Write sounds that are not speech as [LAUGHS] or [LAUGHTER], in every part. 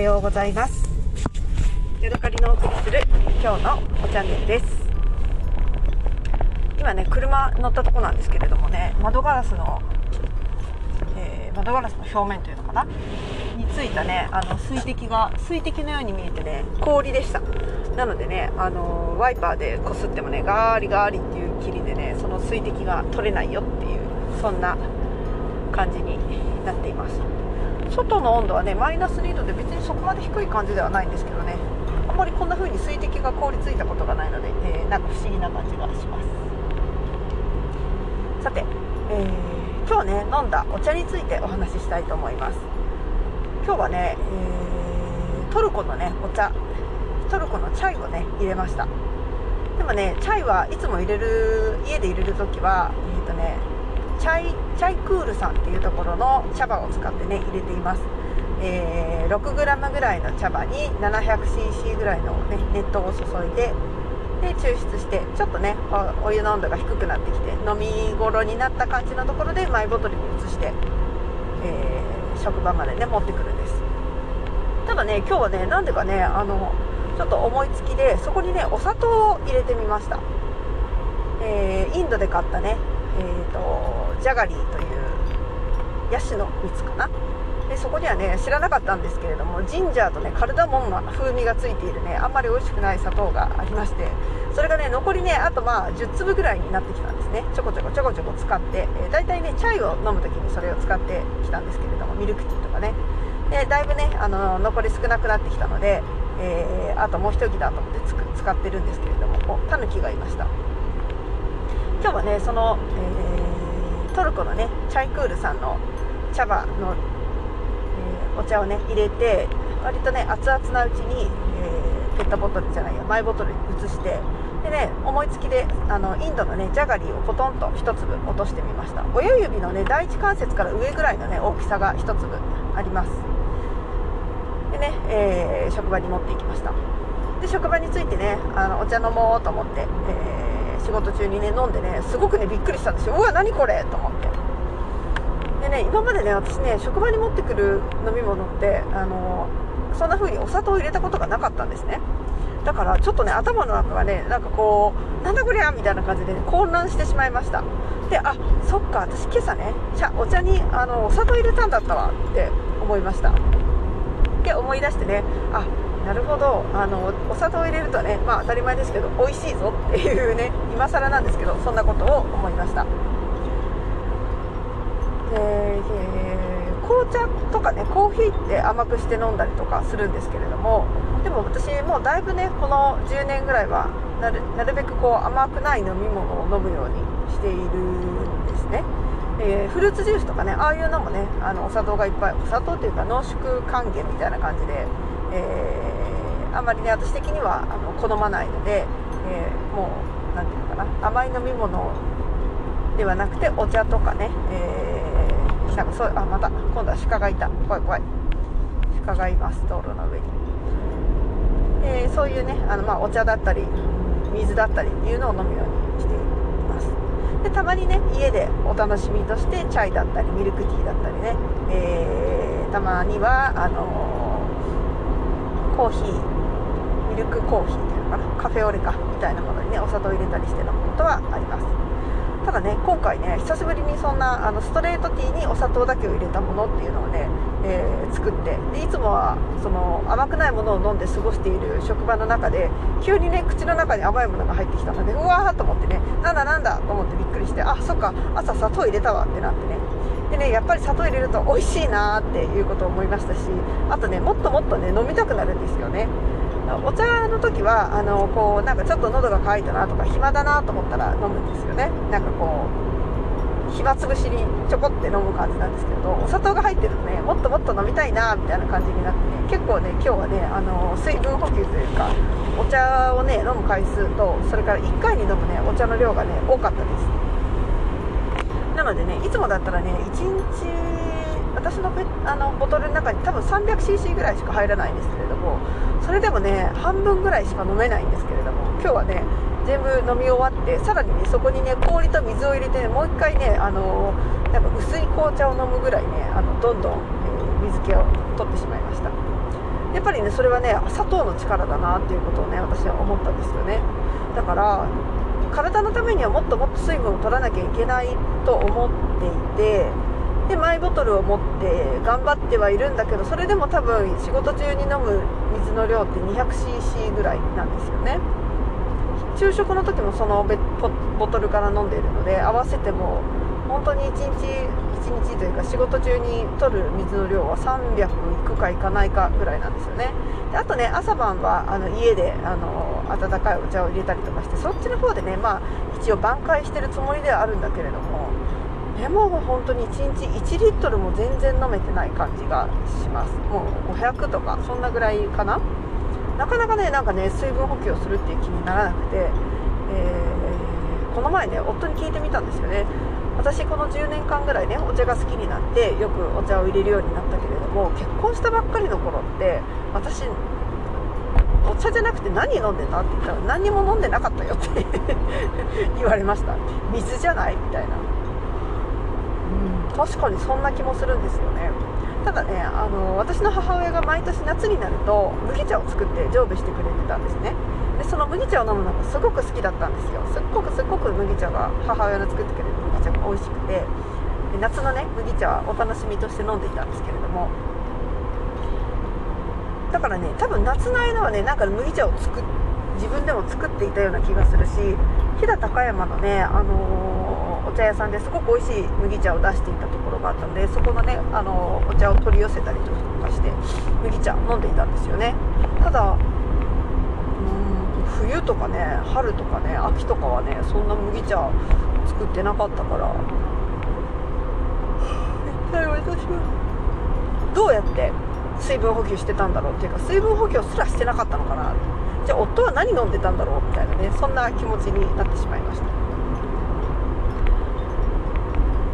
ようございます。ヤドカリのお送りする今日のチャンネルです。今ね車乗ったとこなんですけれどもね窓ガラスの、えー、窓ガラスの表面というのかな？についたねあの水滴が水滴のように見えてね氷でした。なのでねあのワイパーでこすってもねガーリガーリっていう霧でねその水滴が取れないよっていうそんな感じになっています。外の温度はねマイナス2度で別にそこまで低い感じではないんですけどね。あんまりこんな風に水滴が凍りついたことがないので、えー、なんか不思議な感じがします。さて、えー、今日ね飲んだお茶についてお話ししたいと思います。今日はね、えー、トルコのねお茶。トルコのチャイをね入れました。でもねチャイはいつも入れる家で入れる時はえっ、とねチャイチャイクールさんっていうところの茶葉を使ってね入れています、えー、6g ぐらいの茶葉に 700cc ぐらいの、ね、熱湯を注いでで抽出してちょっとねお湯の温度が低くなってきて飲み頃になった感じのところでマイボトルに移して、えー、職場までね持ってくるんです。ただね今日はねなんでかねあのちょっと思いつきでそこにねお砂糖を入れてみました、えー、インドで買ったねえーと、ジャガリーというヤシの蜜かな？でそこにはね知らなかったんですけれどもジンジャーとねカルダモンの風味がついているねあんまり美味しくない砂糖がありましてそれがね残りねあとまあ10粒ぐらいになってきたんですね。ちょこちょこちょこちょこ使って、えー、大体ねチャイを飲む時にそれを使ってきたんですけれどもミルクティーとかね。でだいぶねあの残り少なくなってきたので、えー、あともう一息だと思って使ってるんですけれどもタヌキがいました。今日はねその、えー、トルコのねチャイクールさんの茶葉の、えー、お茶をね入れて割とね熱々なうちに、えー、ペットボトルじゃないやマイボトルに移してでね思いつきであのインドのねジャガリーをポトンと1粒落としてみました。親指のね第一関節から上ぐらいのね大きさが1粒あります。でね、えー、職場に持っていきました。で職場についてねあのお茶飲もうと思って、えー仕事中にね飲んでねすごくねびっくりしたんですよ。うわ何これと思って。でね今までね私ね職場に持ってくる飲み物ってあのそんな風にお砂糖を入れたことがなかったんですね。だからちょっとね頭の中がねなんかこうなんだこりゃみたいな感じで、ね、混乱してしまいました。であそっか私今朝ねお茶にあのお砂糖入れたんだったわって思いました。で思い出してねあなるほど。あのお砂糖を入れるとねまあ当たり前ですけど美味しいぞっていうね今更なんですけどそんなことを思いました。で、えー、紅茶とかねコーヒーって甘くして飲んだりとかするんですけれどもでも私もうだいぶねこの10年ぐらいはなるなるべくこう甘くない飲み物を飲むようにしているんですね。えー、フルーツジュースとかねああいうのもねあのお砂糖がいっぱいお砂糖っていうか濃縮還元みたいな感じでえー、あまりね私的にはあの好まないので、えー、もう何て言うのかな甘い飲み物ではなくてお茶とかね、えー、なんかそうあまた今度は鹿がいた。怖い怖い。鹿がいます道路の上に、えー、そういうねあの、まあ、お茶だったり水だったりっていうのを飲むようにしています。でたまにね家でお楽しみとしてチャイだったりミルクティーだったりね、えー、たまにはあのコーヒーミルクコーヒーっていうのかなカフェオレかみたいなものにねお砂糖を入れたりして飲むことはあります。ただね今回ね久しぶりにそんなあのストレートティーにお砂糖だけを入れたものっていうのをね、えー、作ってでいつもはその甘くないものを飲んで過ごしている職場の中で急にね口の中に甘いものが入ってきたのでうわーと思ってねなんだなんだと思ってびっくりしてあそっか朝砂糖入れたわってなってね。でねやっぱり砂糖入れると美味しいなっていうことを思いましたしあとねもっともっとね飲みたくなるんですよね。お茶の時はあのこうなんかちょっと喉が渇いたなとか暇だなと思ったら飲むんですよね。なんかこう暇つぶしにちょこって飲む感じなんですけどお砂糖が入ってるとねもっともっと飲みたいなみたいな感じになってね結構ね今日はねあの水分補給というかお茶をね飲む回数とそれから1回に飲むねお茶の量がね多かったです。なのでねいつもだったらね1日私のあのボトルの中に多分 300cc ぐらいしか入らないんですけれどもそれでもね半分ぐらいしか飲めないんですけれども今日はね全部飲み終わってさらにねそこにね氷と水を入れて、ね、もう1回ねあのなんか薄い紅茶を飲むぐらいねあのどんどん、え、水気を取ってしまいました。やっぱりねそれはね砂糖の力だなっていうことをね私は思ったんですよね。だから体のためにはもっともっと水分を取らなきゃいけないと思っていてでマイボトルを持って頑張ってはいるんだけどそれでも多分仕事中に飲む水の量って 200cc ぐらいなんですよね。昼食の時もそのボトルから飲んでいるので合わせても本当に1日1日というか仕事中に取る水の量は300いくかいかないかぐらいなんですよね。であとね朝晩はあの家であの温かいお茶を入れたりとかしてそっちの方でねまあ一応挽回してるつもりではあるんだけれどもでも本当に1日1リットルも全然飲めてない感じがします。もう500とかそんなぐらいかな。なかなかねなんかね水分補給をするっていう気にならなくて、えー、この前ね夫に聞いてみたんですよね。私この10年間ぐらいねお茶が好きになってよくお茶を入れるようになったけれども結婚したばっかりの頃って私お茶じゃなくて何飲んでたって言ったら何も飲んでなかったよって [LAUGHS] 言われました。水じゃないみたいな。うん。確かにそんな気もするんですよね。ただねあの私の母親が毎年夏になると麦茶を作って常備してくれてたんですね。でその麦茶を飲むのがすごく好きだったんですよ。すっごくすっごく麦茶が母親の作ってくれる麦茶が美味しくてで夏のね麦茶はお楽しみとして飲んでいたんですけれども。だからね多分夏の間はねなんか麦茶を作自分でも作っていたような気がするし飛騨高山のね、あのー、お茶屋さんですごく美味しい麦茶を出していたところがあったのでそこのね、あの、お茶を取り寄せたりとかして麦茶飲んでいたんですよね。ただ冬とかね春とかね秋とかはねそんな麦茶作ってなかったから一体私はどうやって水分補給してたんだろうっていうか水分補給すらしてなかったのかなじゃあ夫は何飲んでたんだろうみたいなねそんな気持ちになってしまいました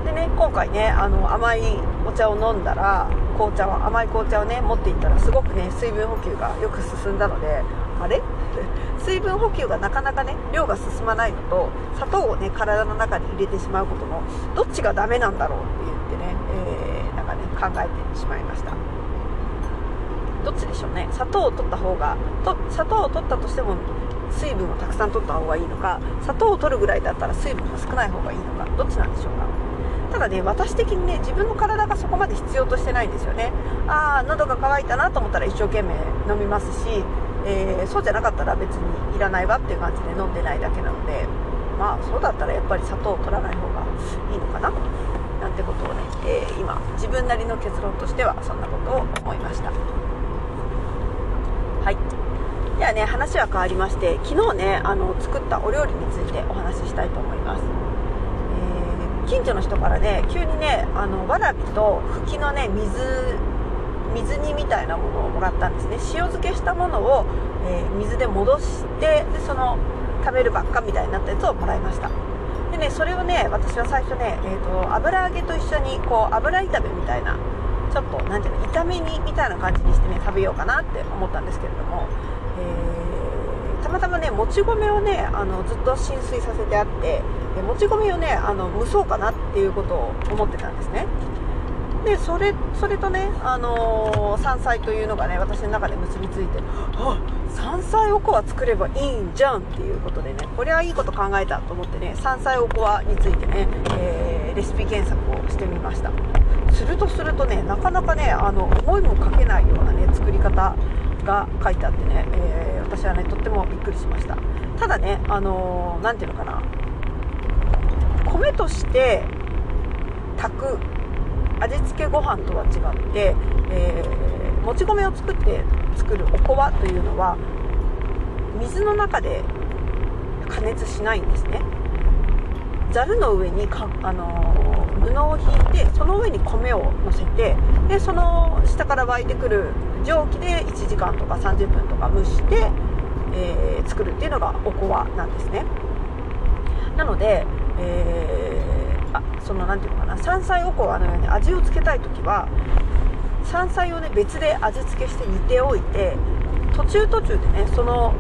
でね今回ねあの甘いお茶を飲んだら紅茶は甘い紅茶をね持っていったらすごくね水分補給がよく進んだのであれ？[LAUGHS] 水分補給がなかなかね量が進まないのと砂糖をね体の中に入れてしまうことのどっちがダメなんだろうって言ってね、えー、なんかね考えてしまいました。どっちでしょうね？砂糖を取った方がと砂糖を取ったとしても水分をたくさん取った方がいいのか砂糖を取るぐらいだったら水分が少ない方がいいのかどっちなんでしょうか？ただね私的にね自分の体がそこまで必要としてないんですよね。ああ喉が渇いたなと思ったら一生懸命飲みますしえー、そうじゃなかったら別にいらないわっていう感じで飲んでないだけなのでまあそうだったらやっぱり砂糖を取らない方がいいのかななんてことをね、えー、今自分なりの結論としてはそんなことを思いました。はい。ではね話は変わりまして昨日ねあの作ったお料理についてお話ししたいと思います、近所の人からね急にねあのわらびとふきのね水水煮みたいなものをもらったんですね。塩漬けしたものを、えー、水で戻してでその食べるばっかみたいになったやつをもらいました。でねそれをね私は最初ね、えーと、油揚げと一緒にこう油炒めみたいなちょっと何ていうの炒め煮みたいな感じにしてね食べようかなって思ったんですけれども、たまたまねもち米をねあのずっと浸水させてあってもち米をねあの蒸そうかなっていうことを思ってたんですね。でそれそれとね、あのー、山菜というのがね私の中で結びついてあ山菜おこわ作ればいいんじゃんっていうことでねこれはいいこと考えたと思ってね山菜おこわについてね、えー、レシピ検索をしてみました。するとするとねなかなかねあの思いもかけないようなね作り方が書いてあってね、えー、私はねとってもびっくりしました。ただねあの何、ていうのかな。米として炊く味付けご飯とは違って、えー、もち米を作って作るおこわというのは水の中で加熱しないんですね。ざるの上にか、あのー、布を引いてその上に米をのせてでその下から湧いてくる蒸気で1時間とか30分とか蒸して、えー、作るっていうのがおこわなんですね。なので、えーその何ていうのかな山菜おこわのように味をつけたい時は山菜をね別で味付けして煮ておいて途中途中でねその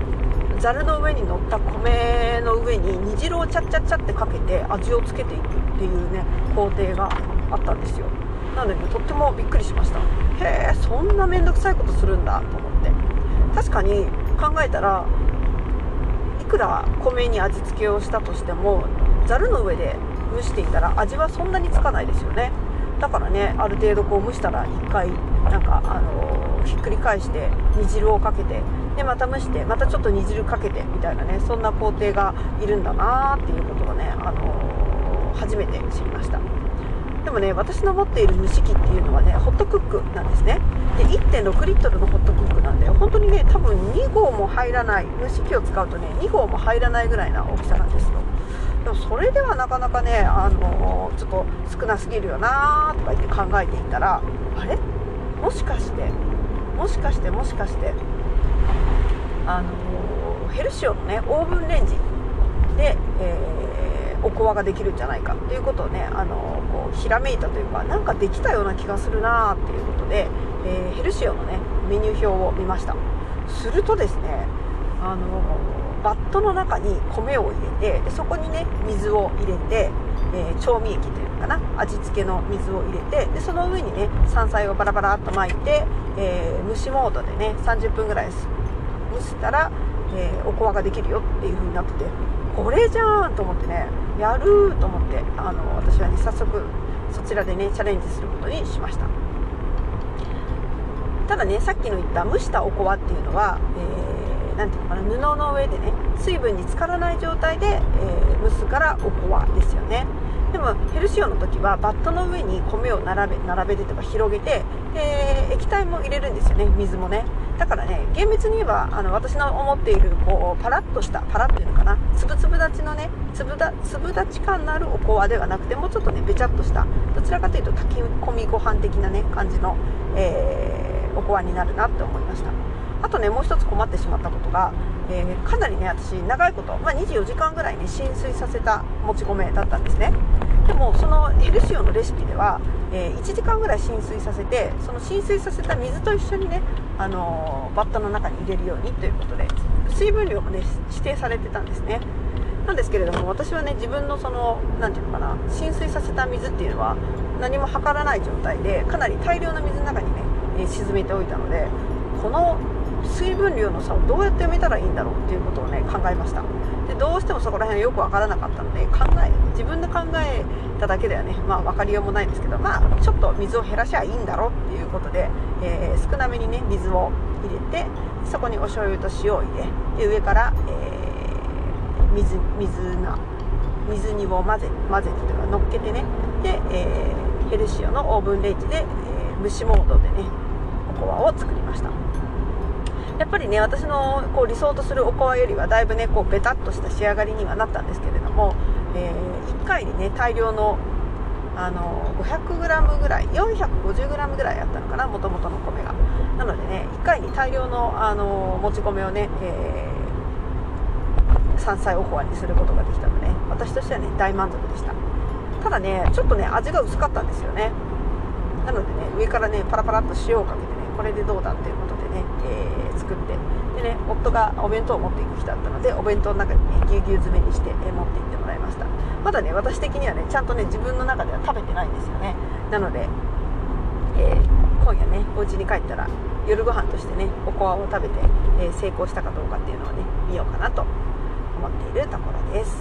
ざるの上に乗った米の上に煮汁をチャッチャッチャってかけて味をつけていくっていうね工程があったんですよ。なので、ね、とってもびっくりしました。へえそんな面倒くさいことするんだと思って。確かに考えたらいくら米に味付けをしたとしてもざるの上で蒸していたら味はそんなにつかないですよね。だからねある程度こう蒸したら1回なんかあのー、ひっくり返して煮汁をかけてでまた蒸してまたちょっと煮汁かけてみたいなねそんな工程がいるんだなーっていうことをね、あのー、初めて知りました。でもね私の持っている蒸し器っていうのはねホットクックなんですね。で1.6リットルのホットクックなんで本当にね多分2合も入らない蒸し器を使うとね2合も入らないぐらいな大きさなんですよ。でもそれではなかなかね、あのー、ちょっと少なすぎるよなとか言って考えていたらあれ？もしかしてもしかしてもしかしてあのー、ヘルシオのねオーブンレンジで、えー、おこわができるんじゃないかっていうことをね、あの、こうひらめいたというかなんかできたような気がするなっていうことで、えヘルシオのねメニュー表を見ました。するとですねあのバットの中に米を入れてそこにね水を入れて、えー、調味液というのかな味付けの水を入れてでその上にね山菜をバラバラっと巻いて、えー、蒸しモードでね30分ぐらい蒸したら、えー、おこわができるよっていう風になっててこれじゃんと思ってねやると思ってあの私はね早速そちらでねチャレンジすることにしました。ただねさっきの言った蒸したおこわっていうのは、えーていうのかな布の上でね水分に浸からない状態で、えー、蒸すからおこわですよね。でもヘルシオの時はバットの上に米を並べ並べてとか広げてで液体も入れるんですよね水もね。だからね厳密に言えばあの私の思っているこうパラッとしたパラッというのかなつぶつぶ立ちのねつぶだ粒立ち感のあるおこわではなくてもうちょっとねべちゃっとしたどちらかというと炊き込みご飯的なね感じの、えー、おこわになるなって思いました。あとねもう一つ困ってしまったことが、えー、かなりね私長いこと、まあ、24時間ぐらいね浸水させたもち米だったんですね。でもそのヘルシオのレシピでは、えー、1時間ぐらい浸水させてその浸水させた水と一緒にね、あの、バットの中に入れるようにということで水分量もね指定されてたんですね。なんですけれども私はね自分のその何て言うのかな浸水させた水っていうのは何も測らない状態でかなり大量の水の中にね、え、沈めておいたのでこの水分量の差をどうやって埋めたらいいんだろうっていうことをね考えました。でどうしてもそこら辺よく分からなかったので考え自分で考えただけではね。まあ分かりようもないんですけどまあちょっと水を減らしゃいいんだろうっていうことで、えー、少なめにね水を入れてそこにお醤油と塩を入れで上から、えー、水水な水煮を混ぜ混ぜてとか乗っけてねで、えー、ヘルシオのオーブンレンジで、え蒸しモードでねおこわを作りました。やっぱりね私のこう理想とするおこわよりはだいぶねこうベタっとした仕上がりにはなったんですけれども、えー、1回にね大量のあの 500g ぐらい 450g ぐらいあったのかなもともとの米が。なのでね1回に大量のあのもち米をね、えー、山菜おこわにすることができたので、ね、私としてはね大満足でした。ただねちょっとね味が薄かったんですよね。なのでね上からねパラパラっと塩をかけてねこれでどうだっていうことでね、えー、作ってでね夫がお弁当を持っていく人だったのでお弁当の中にねぎゅうぎゅう詰めにして、えー、持って行ってもらいました。まだね私的にはねちゃんとね自分の中では食べてないんですよね。なので、えー、今夜ねお家に帰ったら夜ご飯としてねおこわを食べて、え成功したかどうかっていうのをね見ようかなと思っているところです。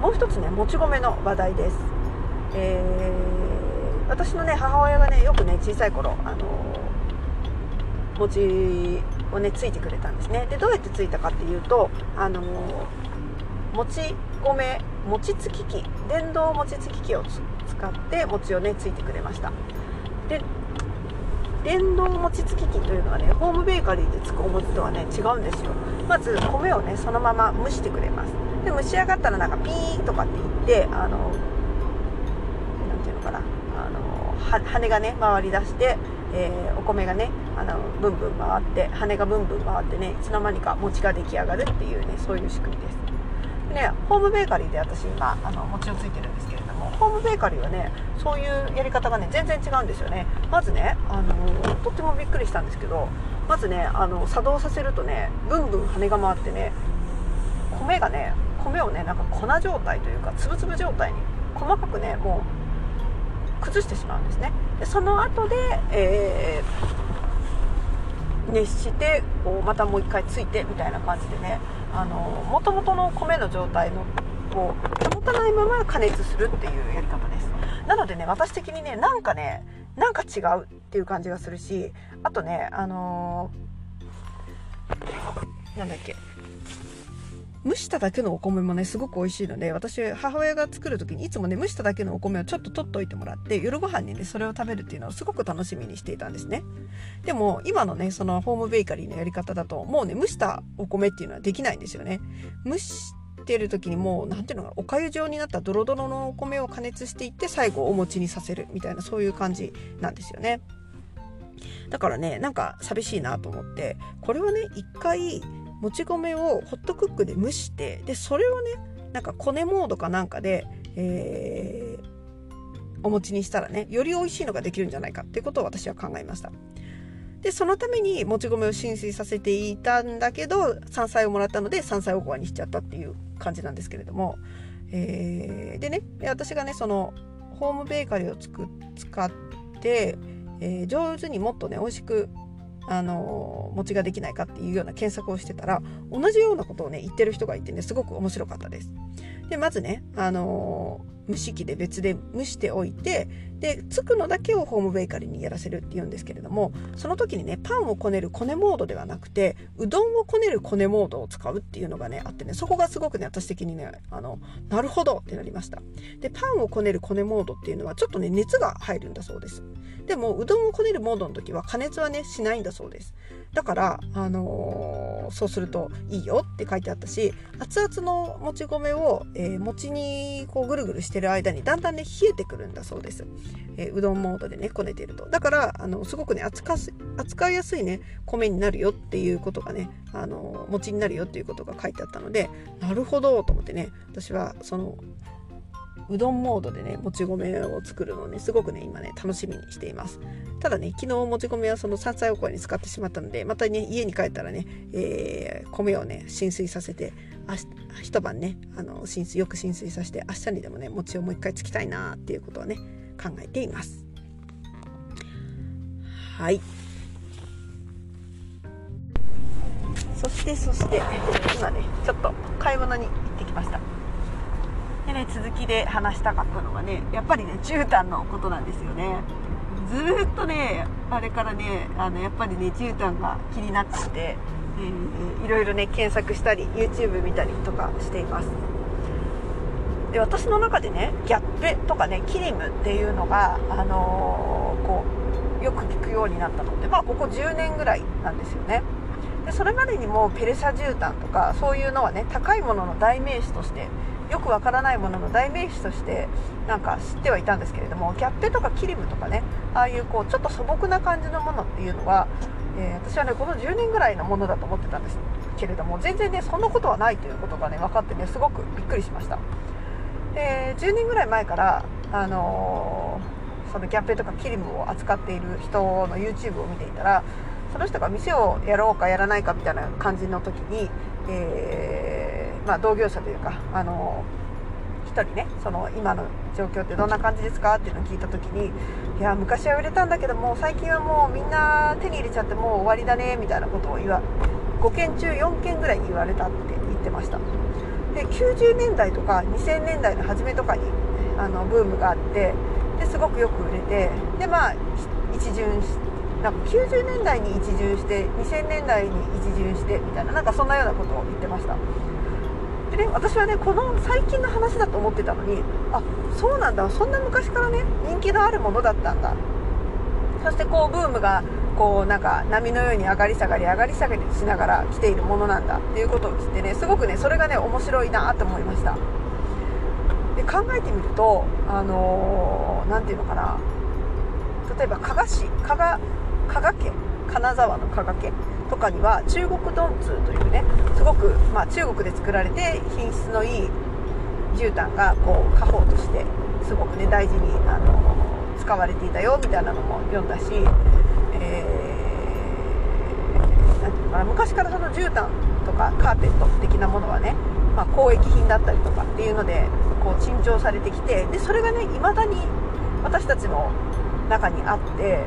もう一つねもち米の話題です。えー、私のね母親がねよくね小さい頃あの餅をねついてくれたんですね。でどうやってついたかっていうとあの餅米餅つき機電動餅つき機を使って餅をねついてくれました。で電動餅つき機というのはねホームベーカリーでつくお餅とはね違うんですよ。まず米をねそのまま蒸してくれます。で蒸し上がったらなんかピーンとかって言ってあの何ていうのかなあの羽がね回り出してえー、お米がねあのブンブン回って羽がブンブン回ってねいつの間にか餅が出来上がるっていうねそういう仕組みです。でねホームベーカリーで私今あの餅をついてるんですけれどもホームベーカリーはねそういうやり方がね全然違うんですよね。まずねあのとってもびっくりしたんですけどまずねあの作動させるとねブンブン羽が回ってね米がね米をねなんか粉状態というかつぶつぶ状態に細かくねもう崩してしまうんですね。でその後で、えー、熱してこうまたもう一回ついてみたいな感じでね。もともとの米の状態のを保たないまま加熱するっていうやり方です。なのでね私的にねなんかねなんか違うっていう感じがするしあとねあのー、なんだっけ。蒸しただけのお米もねすごく美味しいので私母親が作る時にいつもね蒸しただけのお米をちょっと取っといてもらって夜ご飯にねそれを食べるっていうのをすごく楽しみにしていたんですね。でも今のねそのホームベーカリーのやり方だともうね蒸したお米っていうのはできないんですよね。蒸してる時にもう何ていうのかおかゆ状になったドロドロのお米を加熱していって最後お餅にさせるみたいなそういう感じなんですよね。だからねなんか寂しいなと思ってこれはね一回もち米をホットクックで蒸してでそれをねなんかコネモードかなんかで、えー、お餅にしたらねより美味しいのができるんじゃないかっていうことを私は考えました。でそのためにもち米を浸水させていたんだけど山菜をもらったので山菜おこわにしちゃったっていう感じなんですけれども、えー、でね私がねそのホームベーカリーをつく使って、えー、上手にもっとね美味しくあの餅ができないかっていうような検索をしてたら同じようなことをね言ってる人がいてねすごく面白かったです。でまずねあの蒸し器で別で蒸しておいてでつくのだけをホームベーカリーにやらせるっていうんですけれどもその時にねパンをこねるこねモードではなくてうどんをこねるこねモードを使うっていうのがねあってねそこがすごくね私的にねあのなるほどってなりましたでパンをこねるこねモードっていうのはちょっとね熱が入るんだそうですでもうどんをこねるモードの時は加熱はねしないんだそうです。だから、あのー、そうするといいよって書いてあったし熱々のもち米を、えー、餅にこうぐるぐるしてる間にだんだんね冷えてくるんだそうです、えー、うどんモードでねこねていると。だからあのすごくね扱扱いやすいね米になるよっていうことがねあの餅になるよっていうことが書いてあったのでなるほどと思ってね私はそのうどんモードでねもち米を作るのをねすごくね今ね楽しみにしています。ただね昨日もち米はその山菜おこわに使ってしまったのでまたね家に帰ったらね、えー、米をね浸水させて一晩ねあの浸水よく浸水させて明日にでもね餅をもう一回つきたいなっていうことはね考えています。はい。そしてそして今ねちょっと買い物に行ってきました。でね続きで話したかったのはねやっぱりね絨毯のことなんですよね。ずっとねあれからねあのやっぱりね絨毯が気になっていて、えー、いろいろね検索したり YouTube 見たりとかしています。で私の中でねギャップとかねキリムっていうのが、あのー、こうよく聞くようになったのってまあここ10年ぐらいなんですよね。でそれまでにもペルシャ絨毯とかそういうのはね高いものの代名詞としてよくわからないものの代名詞としてなんか知ってはいたんですけれどもギャッペとかキリムとかねああいうこうちょっと素朴な感じのものっていうのは、えー、私はねこの10年ぐらいのものだと思ってたんですけれども全然ねそんなことはないということがね分かってねすごくびっくりしました。で10年ぐらい前からあのー、そのギャッペとかキリムを扱っている人の YouTube を見ていたらその人が店をやろうかやらないかみたいな感じの時に、えーまあ、同業者というか、あの1人ねその今の状況ってどんな感じですかっていうのを聞いた時にいや昔は売れたんだけども最近はもうみんな手に入れちゃってもう終わりだねみたいなことを言わ5件中4件ぐらい言われたって言ってました。で90年代とか2000年代の初めとかにあのブームがあってですごくよく売れてでまあ一巡なんか90年代に一巡して2000年代に一巡してみたいななんかそんなようなことを言ってました。ね私はねこの最近の話だと思ってたのにあそうなんだそんな昔からね人気のあるものだったんだ。そしてこうブームがこうなんか波のように上がり下がり上がり下がりしながら来ているものなんだっていうことを聞いてねすごくねそれがね面白いなと思いました。で考えてみるとあの何、ー、て言うのかな。例えば加賀市加賀加賀県金沢の加賀県とかには中国ドンツーというねすごく、まあ、中国で作られて品質のいい絨毯がこう家宝としてすごくね大事にあの使われていたよみたいなのも読んだし、えー、ていうかな昔からその絨毯とかカーペット的なものはね、まあ、交易品だったりとかっていうのでこう珍重されてきてでそれがね未だに私たちの中にあって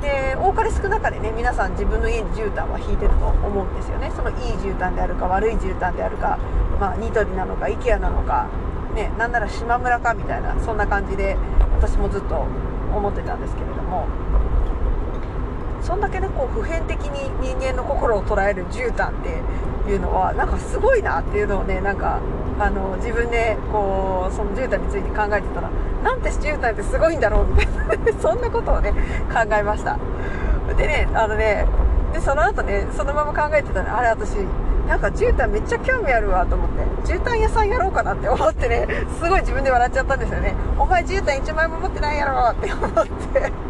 で多かれ少なかれね皆さん自分の家に絨毯は引いてると思うんですよね。そのいい絨毯であるか悪い絨毯であるか、まあ、ニトリなのか IKEA なのか、ね、なんなら島村かみたいなそんな感じで私もずっと思ってたんですけれども。そんだけねこう普遍的に人間の心を捉える絨毯っていうのはなんかすごいなっていうのをねなんかあの自分でこうその絨毯について考えてたらなんて絨毯ってすごいんだろうみたいな [LAUGHS] そんなことをね考えました。でねあのねでその後ねそのまま考えてたらあれ私なんか絨毯めっちゃ興味あるわと思って絨毯屋さんやろうかなって思ってねすごい自分で笑っちゃったんですよね。お前絨毯1枚も持ってないやろって思って。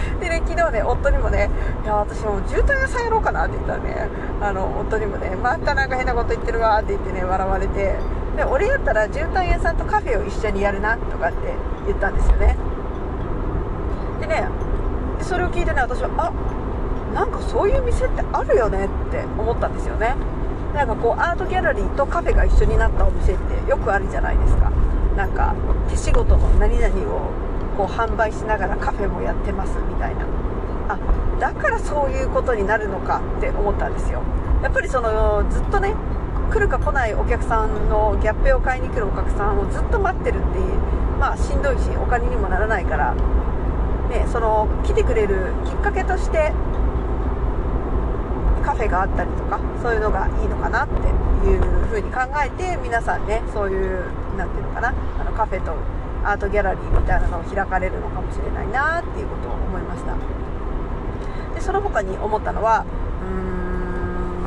[LAUGHS] でね、昨日ね、夫にもね、いや、私もう絨毯屋さんやろうかなって言ったらね、あの、夫にもね、またなんか変なこと言ってるわって言ってね、笑われて、で、俺やったら絨毯屋さんとカフェを一緒にやるな、とかって言ったんですよね。でね、それを聞いてね、私は、あ、なんかそういう店ってあるよねって思ったんですよね。なんかこう、アートギャラリーとカフェが一緒になったお店ってよくあるじゃないですか。なんか、手仕事の何々をこう販売しながらカフェもやってますみたいな。あだからそういうことになるのかって思ったんですよ。やっぱりそのずっとね来るか来ないお客さんのギャップを買いに来るお客さんをずっと待ってるっていうまあしんどいしお金にもならないから、ね、その来てくれるきっかけとしてカフェがあったりとかそういうのがいいのかなっていうふうに考えて皆さんねそういう何ていうのかなあのカフェとアートギャラリーみたいなのを開かれるのかもしれないなっていうことを思いました。でその他に思ったのはう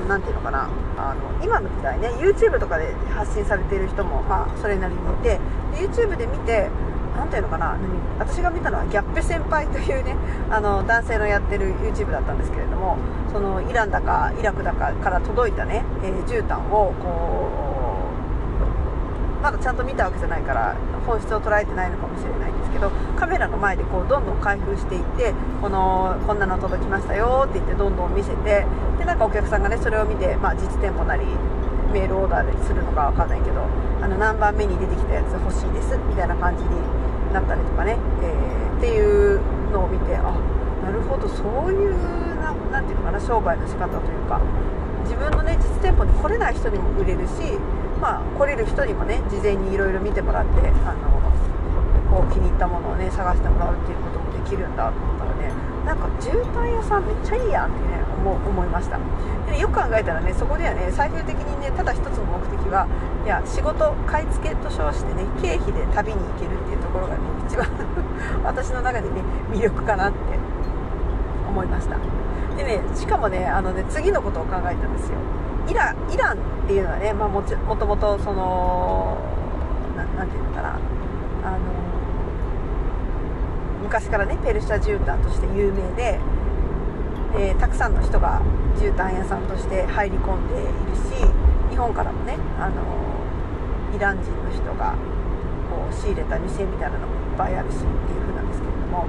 ーん何ていうのかな。あの今の時代ね YouTube とかで発信されている人も、まあ、それなりにいてで YouTube で見て何ていうのかな。私が見たのはギャッペ先輩というねあの男性のやってる YouTube だったんですけれどもそのイランだかイラクだかから届いたね、えー、絨毯をこうまだちゃんと見たわけじゃないから本質を捉えてないのかもしれないんですけどカメラの前でこうどんどん開封していってこのこんなの届きましたよって言ってどんどん見せてでなんかお客さんがねそれを見て、まあ、実店舗なりメールオーダーでするのか分かんないけどあの何番目に出てきたやつ欲しいですみたいな感じになったりとかね、えー、っていうのを見てあなるほどそういうななていうのかな商売の仕方というか自分のね実店舗に来れない人にも売れるしまあ、来れる人にもね事前にいろいろ見てもらってあのこう気に入ったものをね探してもらうっていうこともできるんだと思ったらねなんか絨毯屋さんめっちゃいいやんってね思思いました。で、よく考えたらねそこではね最終的にねただ一つの目的はいや仕事買い付けと称してね経費で旅に行けるっていうところがね一番 [LAUGHS] 私の中でね魅力かなって思いました。でねしかもねあのね次のことを考えたんですよ。イライランっていうのはね、まあ、もちもともとその何て言うのかな。あの昔からねペルシャ絨毯として有名で、え、たくさんの人が絨毯屋さんとして入り込んでいるし日本からもねあのイラン人の人がこう仕入れた店みたいなのもいっぱいあるしっていう風なんですけれども、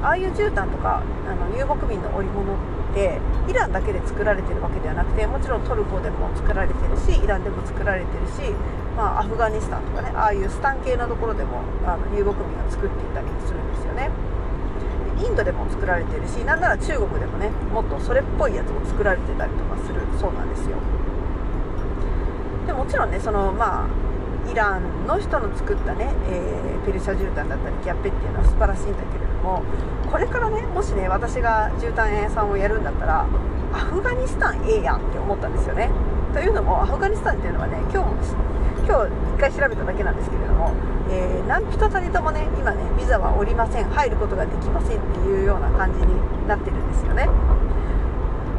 えー、ああいう絨毯とかあの遊牧民の織物っててイランだけで作られてるわけではなくてもちろんトルコでも作られてるしイランでも作られてるし、まあ、アフガニスタンとかねああいうスタン系のところでもあの遊牧民が作っていたりするんですよね。インドでも作られてるしなんなら中国でもねもっとそれっぽいやつも作られてたりとかするそうなんですよ。でもちろんねそのまあイランの人の作ったね、えー、ペルシャ絨毯だったりギャッペっていうのは素晴らしいんだけれどもこれからねもしね私が絨毯屋さんをやるんだったらアフガニスタンええやんって思ったんですよね。というのもアフガニスタンっていうのはね今日も今日1回調べただけなんですけれども、えー、何人たりともね今ねビザはおりません。入ることができませんっていうような感じになってるんですよね。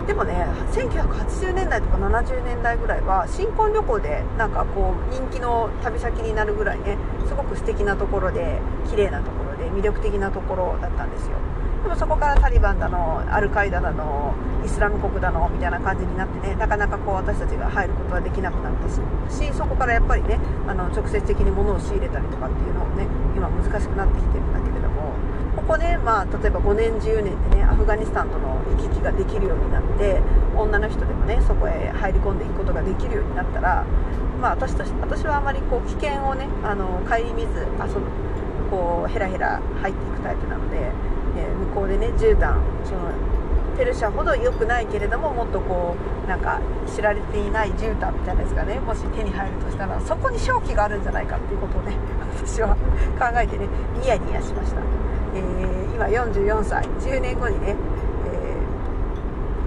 でもね1980年代とか70年代ぐらいは新婚旅行でなんかこう人気の旅先になるぐらいねすごく素敵なところで綺麗なところで魅力的なところだったんですよ。でもそこからタリバンだのアルカイダだのイスラム国だのみたいな感じになってねなかなかこう私たちが入ることはできなくなったしそこからやっぱりねあの直接的に物を仕入れたりとかっていうのもね今難しくなってきてるんだここね、まあ、例えば5年10年でねアフガニスタンとの行き来ができるようになって女の人でもねそこへ入り込んでいくことができるようになったら、まあ、私と私はあまりこう危険をねあの顧みず遊ぶこうヘラヘラ入っていくタイプなので、え、向こうでね絨毯そのペルシャほど良くないけれどももっとこうなんか知られていない絨毯みたいなやつがねもし手に入るとしたらそこに勝機があるんじゃないかっていうことをね私は考えてねニヤニヤしました、えー、今44歳10年後にね、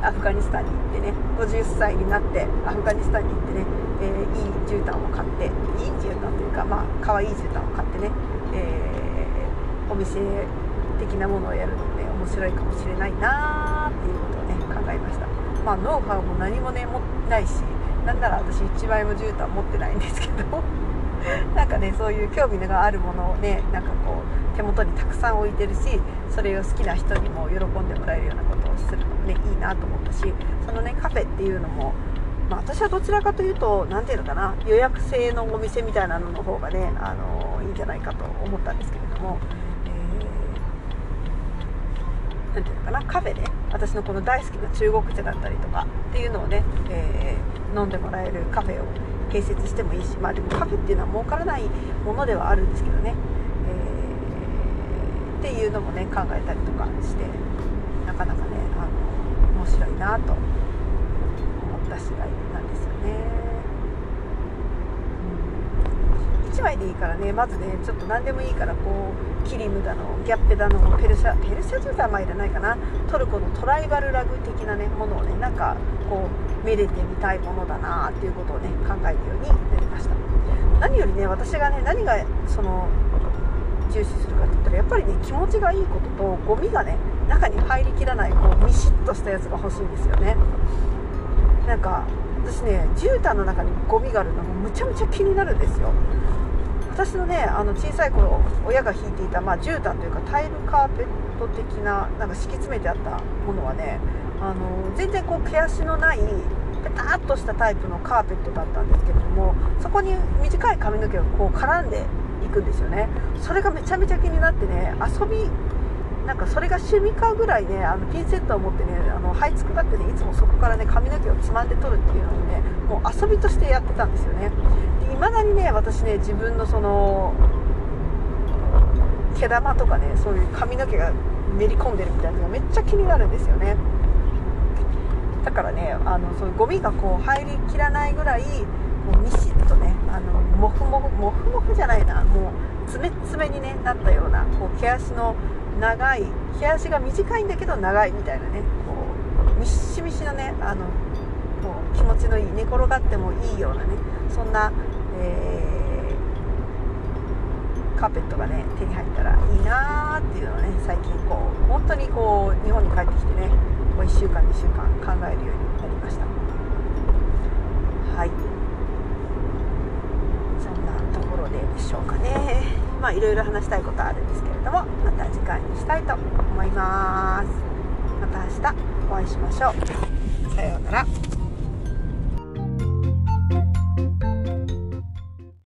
えー、アフガニスタンに行ってね50歳になってアフガニスタンに行ってね、えー、いい絨毯を買っていい絨毯というかまあ可愛い絨毯を買ってね、えお店的なものをやるのもね面白いかもしれないなーっていうことをね考えました。まあノウハウも何もね持ってないしなんなら私1枚も絨毯持ってないんですけど [LAUGHS] なんかねそういう興味があるものをねなんかこう手元にたくさん置いてるしそれを好きな人にも喜んでもらえるようなことをするのもねいいなと思ったしそのねカフェっていうのもまあ、私はどちらかというと何ていうのかな予約制のお店みたいなのの方がねあのいいんじゃないかと思ったんですけれども何ていうのかなカフェで私のこの大好きな中国茶だったりとかっていうのをね、えー、飲んでもらえるカフェを併設してもいいしまあでもカフェっていうのは儲からないものではあるんですけどね、っていうのもね考えたりとかしてなかなかねあの面白いなと思った次第なんですよね。1枚でいいからねまずねちょっと何でもいいからこうキリムだのギャッペだのペルシャペルシャ絨毯はいらないかな。トルコのトライバルラグ的なねものをねなんかこうめでてみたいものだなっていうことをね考えるようになりました。何よりね私がね何がその重視するかって言ったらやっぱりね気持ちがいいこととゴミがね中に入りきらないこうミシッとしたやつが欲しいんですよね。なんか私ね絨毯の中にゴミがあるのもむちゃむちゃ気になるんですよ。私のねあの小さい頃親が引いていた、まあ、絨毯というかタイルカーペット的ななんか敷き詰めてあったものはねあの全然こう毛足のないペタッとしたタイプのカーペットだったんですけれどもそこに短い髪の毛がこう絡んでくんですよね。それがめちゃめちゃ気になってね遊びなんかそれが趣味かぐらいねあのピンセットを持ってねあの這いつくばってねいつもそこからね髪の毛をつまんで取るっていうのをねもう遊びとしてやってたんですよね。いまだにね私ね自分のその毛玉とかねそういう髪の毛が練り込んでるみたいなのがめっちゃ気になるんですよね。だからねあのそういうゴミがこう入りきらないぐらいもうミシッとねあのモフモフモフモフじゃないなもうつめつめに、ね、なったようなこう毛足の長い毛足が短いんだけど長いみたいなねこうミシミシのねあのこう気持ちのいい寝転がってもいいようなねそんな、えー、カーペットがね手に入ったらいいなーっていうのをね最近こう本当にこう日本に帰ってきてねこう1週間2週間考えるようになりましたはいそんなところでしょうかねまあいろいろ話したいことあるんですけれどもまた次回にしたいと思います。また明日お会いしましょう。さようなら。